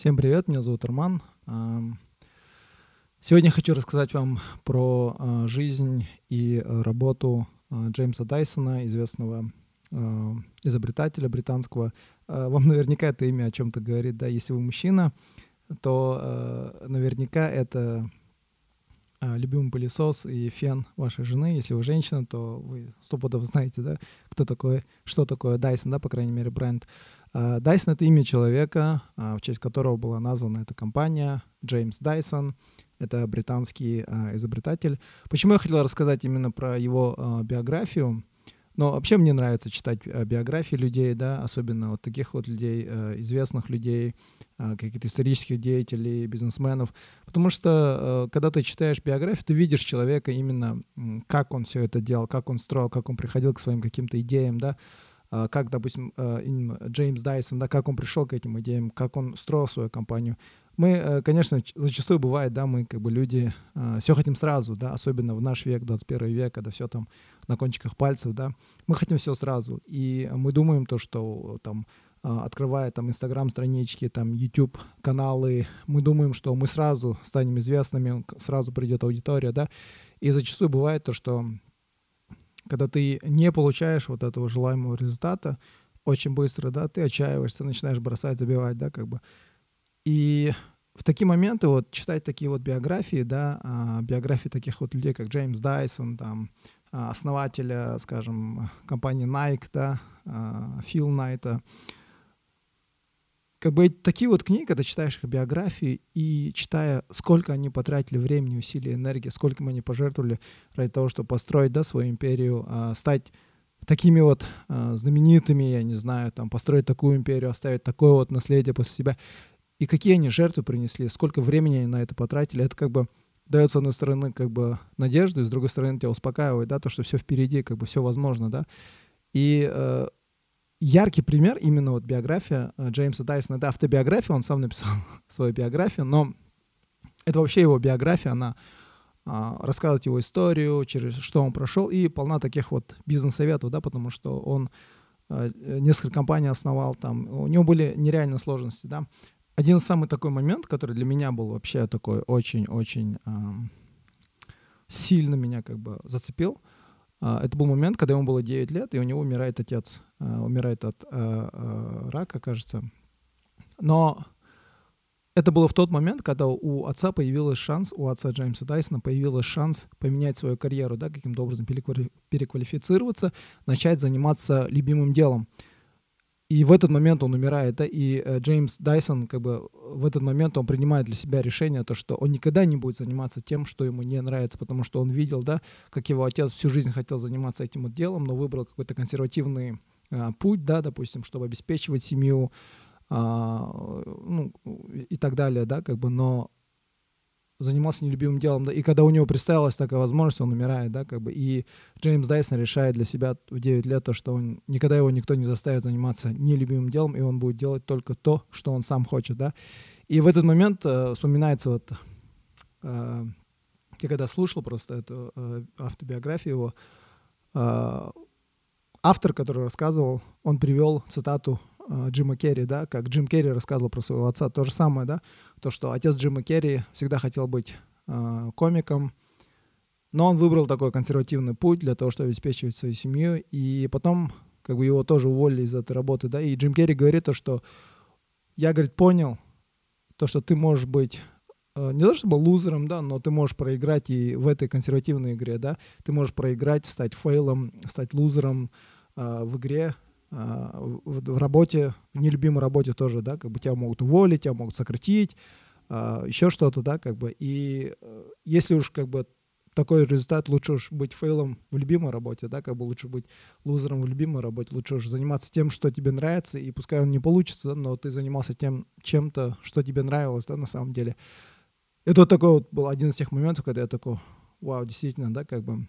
Всем привет, меня зовут Арман. Ам, Сегодня хочу рассказать вам про а, жизнь и а, работу а, Джеймса Дайсона, известного а, изобретателя британского. А, Вам наверняка это имя о чем-то говорит, да, если вы мужчина, то а, наверняка это а, любимый пылесос и фен вашей жены. Если вы женщина, то вы стопудово знаете, да, кто такой, что такое Dyson, да, по крайней мере, бренд. А, Dyson — это имя человека, а, в честь которого была названа эта компания, Джеймс Дайсон. Это британский а, изобретатель. Почему я хотел рассказать именно про его а, биографию? Но вообще мне нравится читать биографии людей, да, особенно вот таких вот людей, известных людей, каких-то исторических деятелей, бизнесменов. Потому что, когда ты читаешь биографию, ты видишь человека именно, как он все это делал, как он строил, как он приходил к своим каким-то идеям, да, как, допустим, а, именно Джеймс Дайсон, да, как он пришел к этим идеям, как он строил свою компанию. Мы, э, конечно, зачастую бывает, да, мы как бы люди все хотим сразу, да, особенно в наш век, 21 век, когда все там на кончиках пальцев, да, мы хотим все сразу, и мы думаем то, что там а, открывая там Инстаграм странички, там YouTube каналы, мы думаем, что мы сразу станем известными, сразу придет аудитория, да, и зачастую бывает то, что когда ты не получаешь вот этого желаемого результата очень быстро, да, ты отчаиваешься, начинаешь бросать, забивать, да, как бы. И в такие моменты вот читать такие вот биографии, да, а, биографии таких вот людей, как Джеймс Дайсон, там, а, основателя, скажем, компании Nike, да, а, Фил Найта, как бы такие вот книги, когда читаешь их биографии и читая, сколько они потратили времени, усилий, энергии, сколько они пожертвовали ради того, чтобы построить, да, свою империю, а, стать такими вот а, знаменитыми, я не знаю, там, построить такую империю, оставить такое вот наследие после себя. И какие они жертвы принесли, сколько времени они на это потратили, это как бы дает, с одной стороны, как бы надежду, и с другой стороны, тебя успокаивает, да, то, что все впереди, как бы все возможно, да. И э, яркий пример именно вот биография э, Джеймса Дайсона, это автобиография, он сам написал свою биографию, но это вообще его биография, она а, рассказывает его историю, через что он прошел, и полна таких вот бизнес-советов, да, потому что он а, несколько компаний основал, там, у него были нереальные сложности, да. Один самый такой момент, который для меня был вообще такой очень-очень ам, сильно меня как бы зацепил, а, это был момент, когда ему было 9 лет, и у него умирает отец, а, умирает от а, а, рака, кажется. Но это было в тот момент, когда у отца появился шанс, у отца Джеймса Дайсона появился шанс поменять свою карьеру, да, каким-то образом переквали- переквалифицироваться, начать заниматься любимым делом. И в этот момент он умирает, да, и э, Джеймс Дайсон, как бы в этот момент он принимает для себя решение, то, что он никогда не будет заниматься тем, что ему не нравится, потому что он видел, да, как его отец всю жизнь хотел заниматься этим вот делом, но выбрал какой-то консервативный а, путь, да, допустим, чтобы обеспечивать семью, а, ну, и так далее, да, как бы, но занимался нелюбимым делом, да, и когда у него представилась такая возможность, он умирает, да, как бы, и Джеймс Дайсон решает для себя в 9 лет то, что он, никогда его никто не заставит заниматься нелюбимым делом, и он будет делать только то, что он сам хочет, да, и в этот момент э, вспоминается вот, э, я когда слушал просто эту э, автобиографию его, э, автор, который рассказывал, он привел цитату Джима Керри, да, как Джим Керри рассказывал про своего отца, то же самое, да, то, что отец Джима Керри всегда хотел быть э, комиком, но он выбрал такой консервативный путь для того, чтобы обеспечивать свою семью, и потом как бы его тоже уволили из этой работы, да, и Джим Керри говорит то, что я, говорит, понял то, что ты можешь быть э, не то чтобы лузером, да, но ты можешь проиграть и в этой консервативной игре, да, ты можешь проиграть, стать фейлом, стать лузером э, в игре, э, в, в работе, в нелюбимой работе тоже, да, как бы тебя могут уволить, тебя могут сократить, э, еще что-то, да, как бы, и э, если уж как бы такой результат, лучше уж быть фейлом в любимой работе, да, как бы лучше быть лузером в любимой работе, лучше уж заниматься тем, что тебе нравится, и пускай он не получится, но ты занимался тем чем-то, что тебе нравилось, да, на самом деле. Это вот такой вот был один из тех моментов, когда я такой, вау, действительно, да, как бы.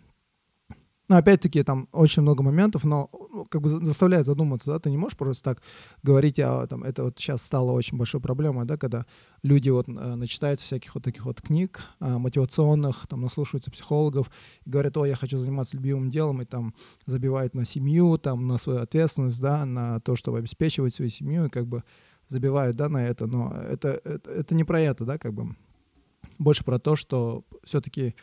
Но опять-таки там очень много моментов, но ну, как бы за- заставляет задуматься, да, ты не можешь просто так говорить, а там это вот сейчас стало очень большой проблемой, да, когда люди вот э, начитаются всяких вот таких вот книг э, мотивационных, там наслушаются психологов и говорят, о, я хочу заниматься любимым делом, и там забивают на семью, там на свою ответственность, да, на то, чтобы обеспечивать свою семью, и как бы забивают, да, на это, но это, это, это не про это, да, как бы. Больше про то, что все-таки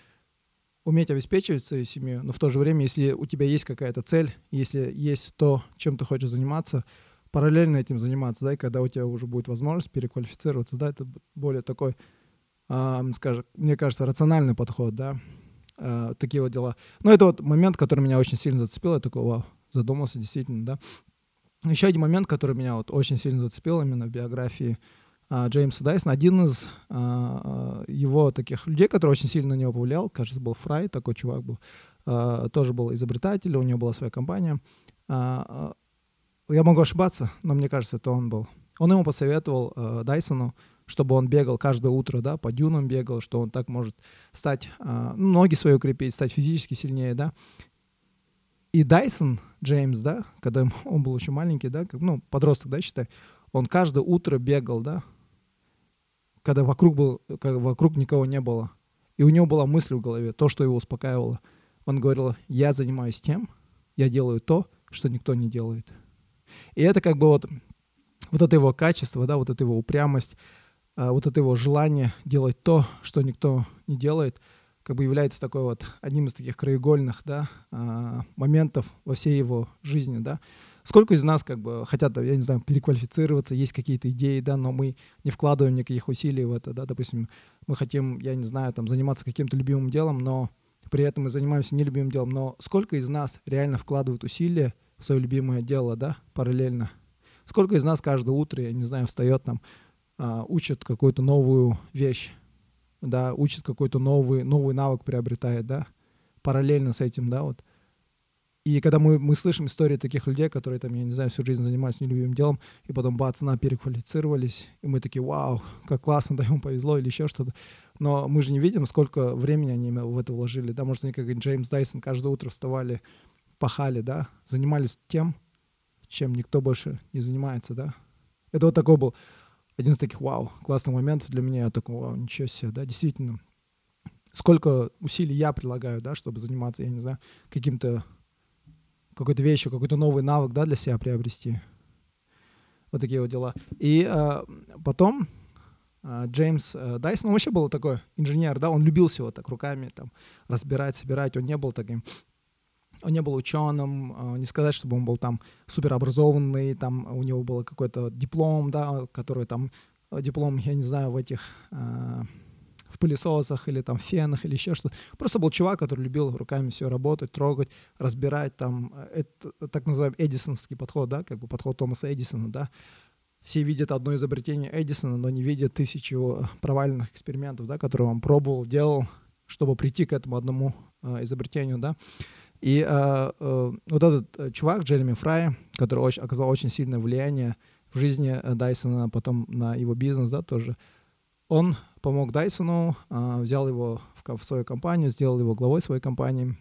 уметь обеспечивать свою семью, но в то же время, если у тебя есть какая-то цель, если есть то, чем ты хочешь заниматься, параллельно этим заниматься, да, и когда у тебя уже будет возможность переквалифицироваться, да, это более такой, э, скажем, мне кажется, рациональный подход, да, э, такие вот дела. Но это вот момент, который меня очень сильно зацепил, я такой, вау, задумался действительно, да. Еще один момент, который меня вот очень сильно зацепил именно в биографии Джеймса Дайсона, один из а, а, его таких людей, который очень сильно на него повлиял, кажется, был Фрай, такой чувак был, а, тоже был изобретатель, у него была своя компания. А, а, я могу ошибаться, но мне кажется, это он был. Он ему посоветовал а, Дайсону, чтобы он бегал каждое утро, да, по дюнам бегал, что он так может стать, а, ну, ноги свои укрепить, стать физически сильнее, да. И Дайсон Джеймс, да, когда он был еще маленький, да, как, ну, подросток, да, считай, он каждое утро бегал, да, когда вокруг, был, когда вокруг никого не было. И у него была мысль в голове, то, что его успокаивало. Он говорил, я занимаюсь тем, я делаю то, что никто не делает. И это как бы вот, вот это его качество, да, вот это его упрямость, а, вот это его желание делать то, что никто не делает – как бы является такой вот одним из таких краеугольных, да, а, моментов во всей его жизни, да. Сколько из нас как бы хотят, я не знаю, переквалифицироваться, есть какие-то идеи, да, но мы не вкладываем никаких усилий в это, да, допустим, мы хотим, я не знаю, там, заниматься каким-то любимым делом, но при этом мы занимаемся нелюбимым делом, но сколько из нас реально вкладывают усилия в свое любимое дело, да, параллельно? Сколько из нас каждое утро, я не знаю, встает там, а, учит какую-то новую вещь, да, учит какой-то новый, новый навык приобретает, да, параллельно с этим, да, вот. И когда мы, мы слышим истории таких людей, которые там, я не знаю, всю жизнь занимаются нелюбимым делом, и потом бац, на, переквалифицировались, и мы такие, вау, как классно, да, ему повезло или еще что-то. Но мы же не видим, сколько времени они в это вложили, да, может, они как Джеймс Дайсон каждое утро вставали, пахали, да, занимались тем, чем никто больше не занимается, да. Это вот такой был один из таких, вау, классных моментов для меня. Я такой, вау, ничего себе, да, действительно. Сколько усилий я прилагаю, да, чтобы заниматься, я не знаю, каким-то, какой-то вещью, какой-то новый навык, да, для себя приобрести. Вот такие вот дела. И э, потом э, Джеймс э, Дайсон, он вообще был такой инженер, да, он любил всего так руками там разбирать, собирать, он не был таким он не был ученым, а, не сказать, чтобы он был там суперобразованный, там у него был какой-то диплом, да, который там, э, диплом, я не знаю, в этих, э, в пылесосах или там фенах или еще что-то. Просто был чувак, который любил руками все работать, трогать, разбирать там. Э, это так называемый эдисонский подход, да, как бы подход Томаса Эдисона, да. Все видят одно изобретение Эдисона, но не видят тысячу провальных экспериментов, да, которые он пробовал, делал, чтобы прийти к этому одному э, изобретению, да. И э, э, вот этот э, чувак, Джереми Фрай, который очень, оказал очень сильное влияние в жизни э, Дайсона, потом на его бизнес, да, тоже, он помог Дайсону, э, взял его в, свою компанию, сделал его главой своей компании.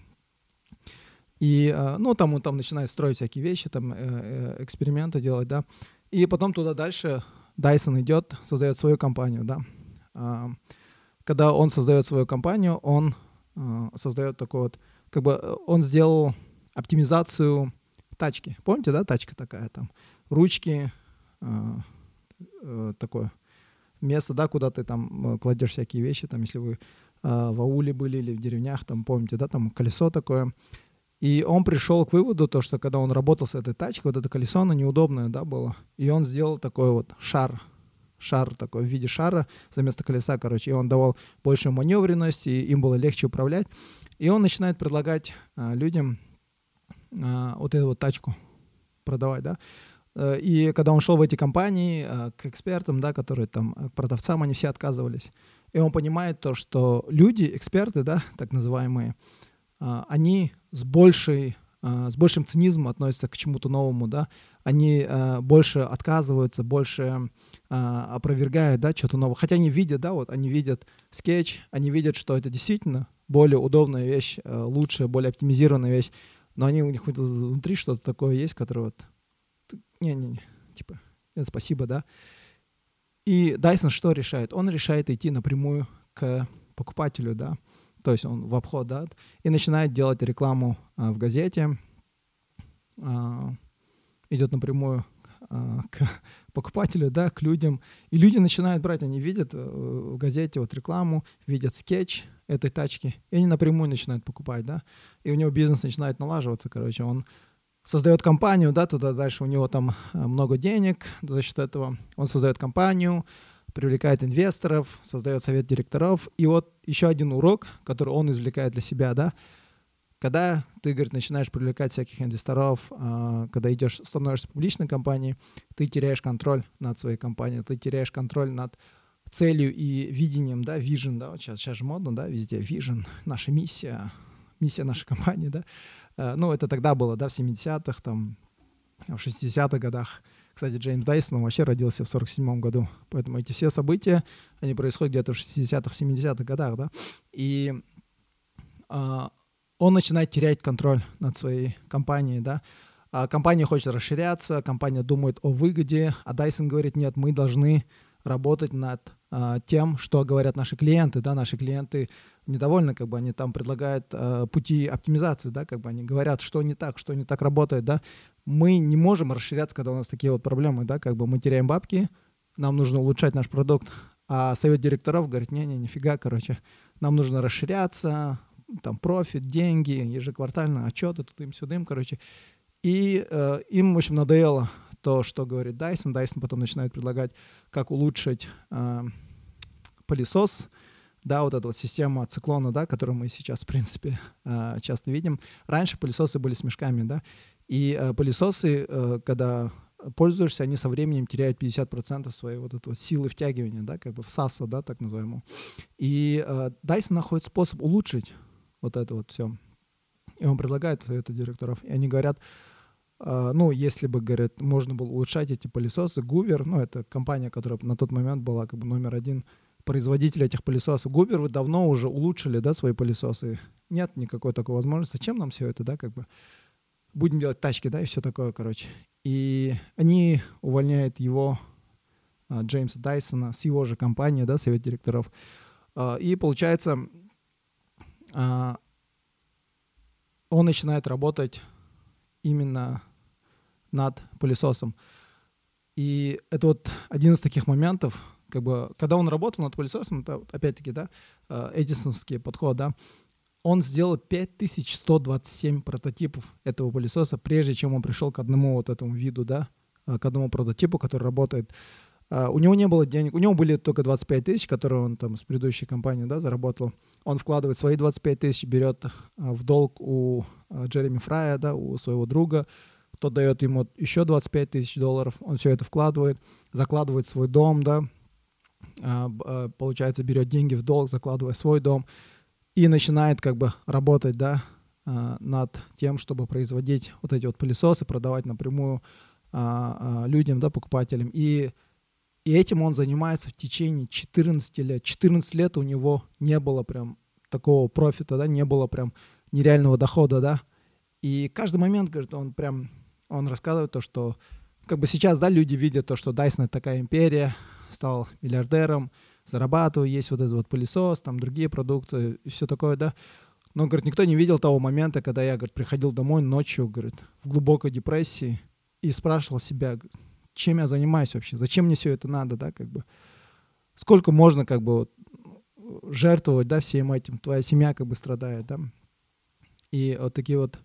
И, э, ну, там он там начинает строить всякие вещи, там, э, э, эксперименты делать, да. И потом туда дальше Дайсон идет, создает свою компанию, да. Э, когда он создает свою компанию, он создает такой вот как бы э, он сделал оптимизацию тачки. Помните, да, тачка такая там, ручки, э, такое место, да, куда ты там э, кладешь всякие вещи, там, если вы э, в ауле были или в деревнях, там, помните, да, там колесо такое. И он пришел к выводу, то, что когда он работал с этой тачкой, вот это колесо, оно неудобное, да, было. И он сделал такой вот шар, шар такой в виде шара за место колеса, короче, и он давал большую маневренность, и им было легче управлять. И он начинает предлагать а, людям а, вот эту вот тачку продавать, да. Э, и когда он шел в эти компании а, к экспертам, да, которые там, к продавцам, они все отказывались. И он понимает то, что люди, эксперты, да, так называемые, они с большей с большим цинизмом относятся к чему-то новому, да, они э, больше отказываются, больше э, опровергают, да, что-то новое. Хотя они видят, да, вот они видят скетч, они видят, что это действительно более удобная вещь, э, лучшая, более оптимизированная вещь, но они у них внутри что-то такое есть, которое вот не-не-не, типа, спасибо, да. И Дайсон что решает? Он решает идти напрямую к покупателю, да, то есть он в обход, да, и начинает делать рекламу а, в газете, а, идет напрямую а, к покупателю, да, к людям. И люди начинают брать, они видят в газете вот рекламу, видят скетч этой тачки, и они напрямую начинают покупать, да. И у него бизнес начинает налаживаться, короче, он создает компанию, да, туда дальше у него там э, много денег за счет этого. Он создает компанию, привлекает инвесторов, создает совет директоров. И вот еще один урок, который он извлекает для себя, да, когда ты, говорит, начинаешь привлекать всяких инвесторов, а, когда идешь, становишься публичной компанией, ты теряешь контроль над своей компанией, ты теряешь контроль над целью и видением, да, vision, да, вот сейчас, сейчас же модно, да, везде vision, наша миссия, миссия нашей компании, да. А, ну, это тогда было, да, в 70-х, там, в 60-х годах. Кстати, Джеймс Дайсон вообще родился в 47 году, поэтому эти все события, они происходят где-то в 60-х, 70-х годах, да. И а, он начинает терять контроль над своей компанией, да. А компания хочет расширяться, компания думает о выгоде, а Dyson говорит, нет, мы должны работать над тем, что говорят наши клиенты, да, наши клиенты недовольны, как бы они там предлагают а, пути оптимизации, да, как бы они говорят, что не так, что не так работает, да. Мы не можем расширяться, когда у нас такие вот проблемы, да, как бы мы теряем бабки, нам нужно улучшать наш продукт, а совет директоров говорит, не-не, нифига, короче, нам нужно расширяться, там профит, деньги, ежеквартально отчеты, тут им сюда им, короче. И э, им, в общем, надоело то, что говорит Dyson. Dyson потом начинает предлагать, как улучшить э, пылесос, да, вот эта вот система циклона, да, которую мы сейчас, в принципе, э, часто видим. Раньше пылесосы были с мешками, да, и э, пылесосы, э, когда пользуешься, они со временем теряют 50% своей вот этой силы втягивания, да, как бы всаса, да, так называемого. И э, Dyson находит способ улучшить вот это вот все. И он предлагает советы директоров, и они говорят, ну, если бы, говорят, можно было улучшать эти пылесосы, Гувер, ну, это компания, которая на тот момент была как бы номер один производитель этих пылесосов. Гувер, вы давно уже улучшили, да, свои пылесосы. Нет никакой такой возможности. Зачем нам все это, да, как бы? Будем делать тачки, да, и все такое, короче. И они увольняют его, uh, Джеймса Дайсона, с его же компании, да, совет директоров. Uh, и получается, а, он начинает работать именно над пылесосом. И это вот один из таких моментов, как бы, когда он работал над пылесосом, это опять-таки, да, а, эдисонский подход, да, он сделал 5127 прототипов этого пылесоса, прежде чем он пришел к одному вот этому виду, да, а, к одному прототипу, который работает. Uh, у него не было денег, у него были только 25 тысяч, которые он там с предыдущей компании да, заработал. Он вкладывает свои 25 тысяч, берет uh, в долг у uh, Джереми Фрая, да, у своего друга, тот дает ему еще 25 тысяч долларов, он все это вкладывает, закладывает свой дом, да, получается, берет деньги в долг, закладывая свой дом и начинает как бы работать, да, над тем, чтобы производить вот эти вот пылесосы, продавать напрямую людям, да, покупателям. И и этим он занимается в течение 14 лет. 14 лет у него не было прям такого профита, да, не было прям нереального дохода, да. И каждый момент, говорит, он прям, он рассказывает то, что как бы сейчас, да, люди видят то, что Dyson это такая империя, стал миллиардером, зарабатывает, есть вот этот вот пылесос, там другие продукты и все такое, да. Но, говорит, никто не видел того момента, когда я, говорит, приходил домой ночью, говорит, в глубокой депрессии и спрашивал себя, чем я занимаюсь вообще, зачем мне все это надо, да, как бы, сколько можно, как бы, вот, жертвовать, да, всем этим, твоя семья, как бы, страдает, да, и вот такие вот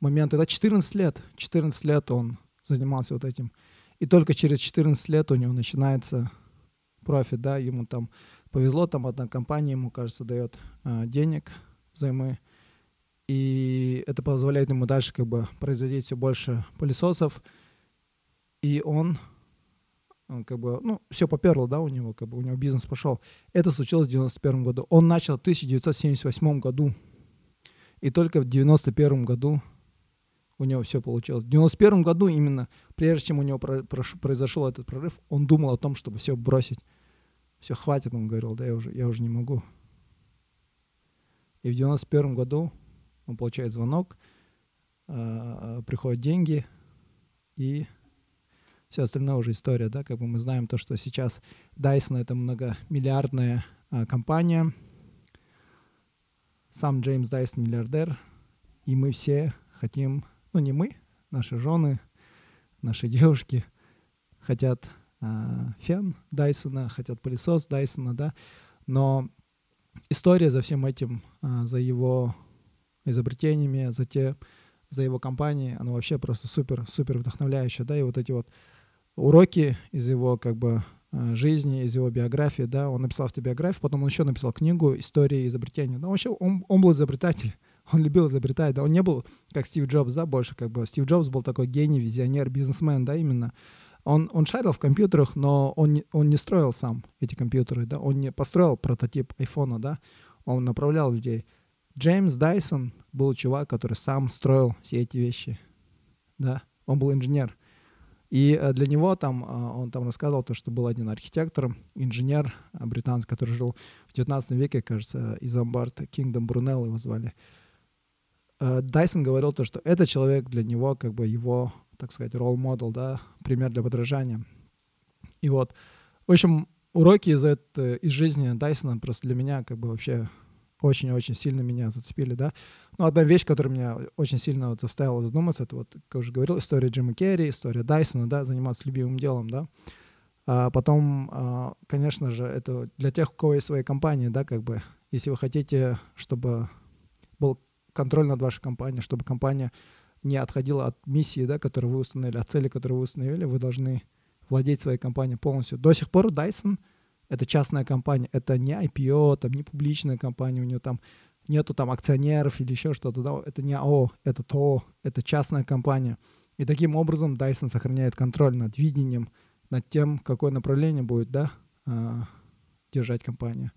моменты, это 14 лет, 14 лет он занимался вот этим, и только через 14 лет у него начинается профит, да, ему там повезло, там одна компания ему, кажется, дает а, денег взаймы, и это позволяет ему дальше как бы производить все больше пылесосов, и он, как бы, ну, все поперло, да, у него, как бы у него бизнес пошел. Это случилось в 91 году. Он начал в 1978 году. И только в 91 году у него все получилось. В 91 году именно, прежде чем у него про, про, произошел этот прорыв, он думал о том, чтобы все бросить. Все, хватит, он говорил, да, я уже, я уже не могу. И в 91 году он получает звонок, э, приходят деньги, и все остальное уже история, да, как бы мы знаем то, что сейчас Dyson это многомиллиардная а, компания, сам Джеймс Дайсон миллиардер, и мы все хотим, ну не мы, наши жены, наши девушки хотят а, фен Дайсона, хотят пылесос Дайсона, да, но история за всем этим, а, за его изобретениями, за те, за его компанией, она вообще просто супер, супер вдохновляющая, да, и вот эти вот уроки из его как бы а, жизни, из его биографии, да, он написал автобиографию, потом он еще написал книгу «История изобретения». Да, вообще он, он был изобретатель, он любил изобретать, да, он не был как Стив Джобс, да, больше как бы Стив Джобс был такой гений, визионер, бизнесмен, да, именно. Он, он шарил в компьютерах, но он, он не строил сам эти компьютеры, да, он не построил прототип айфона, да, он направлял людей. Джеймс Дайсон был чувак, который сам строил все эти вещи, да, он был инженер. И э, для него там, э, он там рассказывал то, что был один архитектор, инженер э, британский, который жил в 19 веке, кажется, из Амбарта, Кингдом Брунелл его звали. Дайсон говорил то, что этот человек для него как бы его, так сказать, ролл модел, да, пример для подражания. И вот, в общем, уроки из, этой, из жизни Дайсона просто для меня как бы вообще очень-очень сильно меня зацепили, да. Ну, одна вещь, которая меня очень сильно вот заставила задуматься, это вот, как уже говорил, история Джима Керри, история Дайсона, да, заниматься любимым делом, да. А потом, а, конечно же, это для тех, у кого есть свои компании, да, как бы, если вы хотите, чтобы был контроль над вашей компанией, чтобы компания не отходила от миссии, да, которую вы установили, от цели, которую вы установили, вы должны владеть своей компанией полностью. До сих пор Dyson — это частная компания, это не IPO, там не публичная компания, у нее там нету там акционеров или еще что-то, да, это не АО, это ТО, это частная компания. И таким образом Dyson сохраняет контроль над видением, над тем, какое направление будет, да, а, держать компания.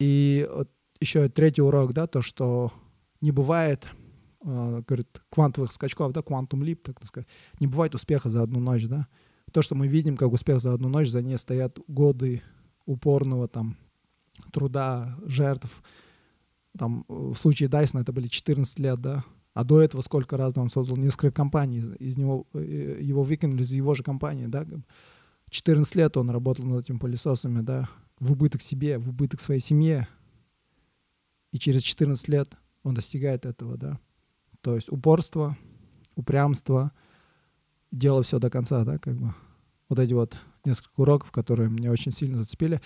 И вот еще третий урок, да, то, что не бывает, э, говорит, квантовых скачков, да, quantum leap, так сказать, не бывает успеха за одну ночь, да то, что мы видим как успех за одну ночь, за ней стоят годы упорного там труда, жертв. Там, в случае Дайсона это были 14 лет, да, а до этого сколько раз он создал несколько компаний, из, него, э, его выкинули из его же компании, да. 14 лет он работал над этими пылесосами, да, в убыток себе, в убыток своей семье. И через 14 лет он достигает этого, да. То есть упорство, упрямство — делал все до конца, да, как бы. Вот эти вот несколько уроков, которые меня очень сильно зацепили.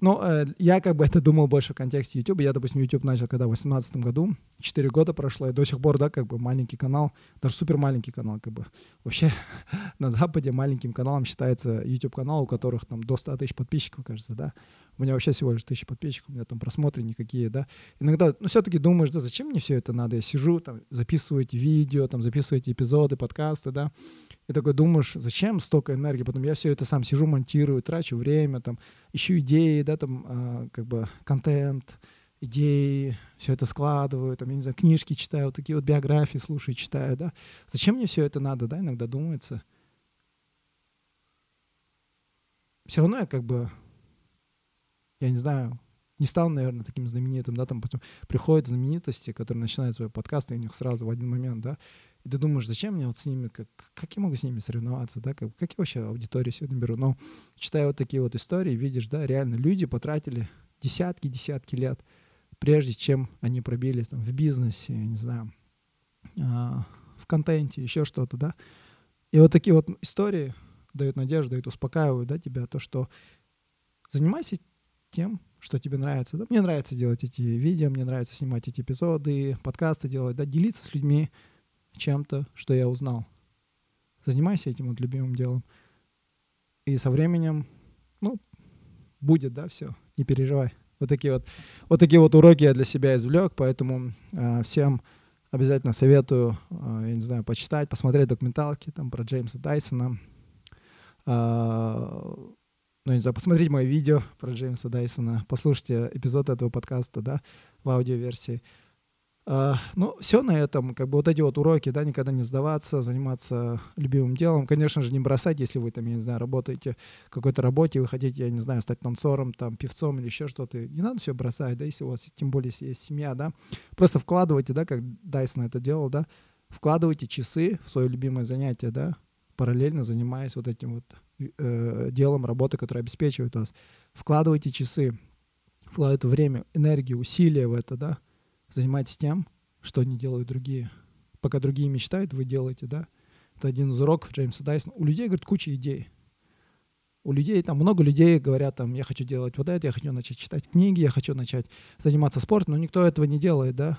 Ну, э, я как бы это думал больше в контексте YouTube. Я, допустим, YouTube начал когда в 2018 году. Четыре года прошло, и до сих пор, да, как бы маленький канал, даже супер маленький канал, как бы. Вообще на Западе маленьким каналом считается YouTube-канал, у которых там до 100 тысяч подписчиков, кажется, да. У меня вообще всего лишь тысяча подписчиков, у меня там просмотры никакие, да. Иногда, ну, все-таки думаешь, да, зачем мне все это надо? Я сижу, там, записываю эти видео, там, записываю эти эпизоды, подкасты, да. И такой думаешь, зачем столько энергии? Потом я все это сам сижу, монтирую, трачу время, там, ищу идеи, да, там, э, как бы контент, идеи, все это складываю, там, я не знаю, книжки читаю, вот такие вот биографии слушаю, читаю, да. Зачем мне все это надо, да, иногда думается. Все равно я как бы, я не знаю, не стал, наверное, таким знаменитым, да, там потом приходят знаменитости, которые начинают свои подкасты, и у них сразу в один момент, да, и ты думаешь, зачем мне вот с ними, как, как я могу с ними соревноваться, да, как, как я вообще аудиторию сегодня беру. Но читая вот такие вот истории, видишь, да, реально люди потратили десятки-десятки лет, прежде чем они пробились там, в бизнесе, я не знаю, а, в контенте, еще что-то, да. И вот такие вот истории дают надежду, дают успокаивают, да, тебя, то, что занимайся тем, что тебе нравится. Да? Мне нравится делать эти видео, мне нравится снимать эти эпизоды, подкасты делать, да, делиться с людьми, чем-то, что я узнал. Занимайся этим вот любимым делом. И со временем, ну, будет, да, все, не переживай. Вот такие вот, вот такие вот уроки я для себя извлек, поэтому э, всем обязательно советую, э, я не знаю, почитать, посмотреть документалки там про Джеймса Дайсона. Э, ну, не знаю, посмотреть мое видео про Джеймса Дайсона, послушайте эпизод этого подкаста, да, в аудиоверсии. Uh, ну, все на этом, как бы вот эти вот уроки, да, никогда не сдаваться, заниматься любимым делом. Конечно же, не бросать, если вы там, я не знаю, работаете в какой-то работе, вы хотите, я не знаю, стать танцором, там, певцом или еще что-то. Не надо все бросать, да, если у вас, тем более, если есть семья, да. Просто вкладывайте, да, как Дайсон это делал, да, вкладывайте часы в свое любимое занятие, да, параллельно занимаясь вот этим вот э, делом, работы, которая обеспечивает вас. Вкладывайте часы, вкладывайте время, энергию, усилия в это, да, Занимайтесь тем, что не делают другие. Пока другие мечтают, вы делаете, да? Это один из уроков Джеймса Дайсона. У людей, говорит, куча идей. У людей, там много людей говорят, там, я хочу делать вот это, я хочу начать читать книги, я хочу начать заниматься спортом, но никто этого не делает, да?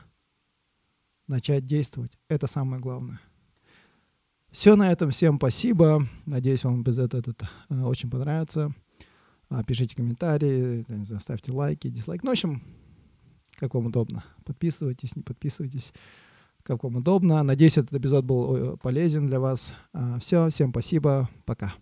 Начать действовать. Это самое главное. Все на этом. Всем спасибо. Надеюсь, вам этого этот, э, очень понравится. А, пишите комментарии, ставьте лайки, дизлайки. Ну, в общем, как вам удобно. Подписывайтесь, не подписывайтесь, как вам удобно. Надеюсь, этот эпизод был полезен для вас. А, все, всем спасибо, пока.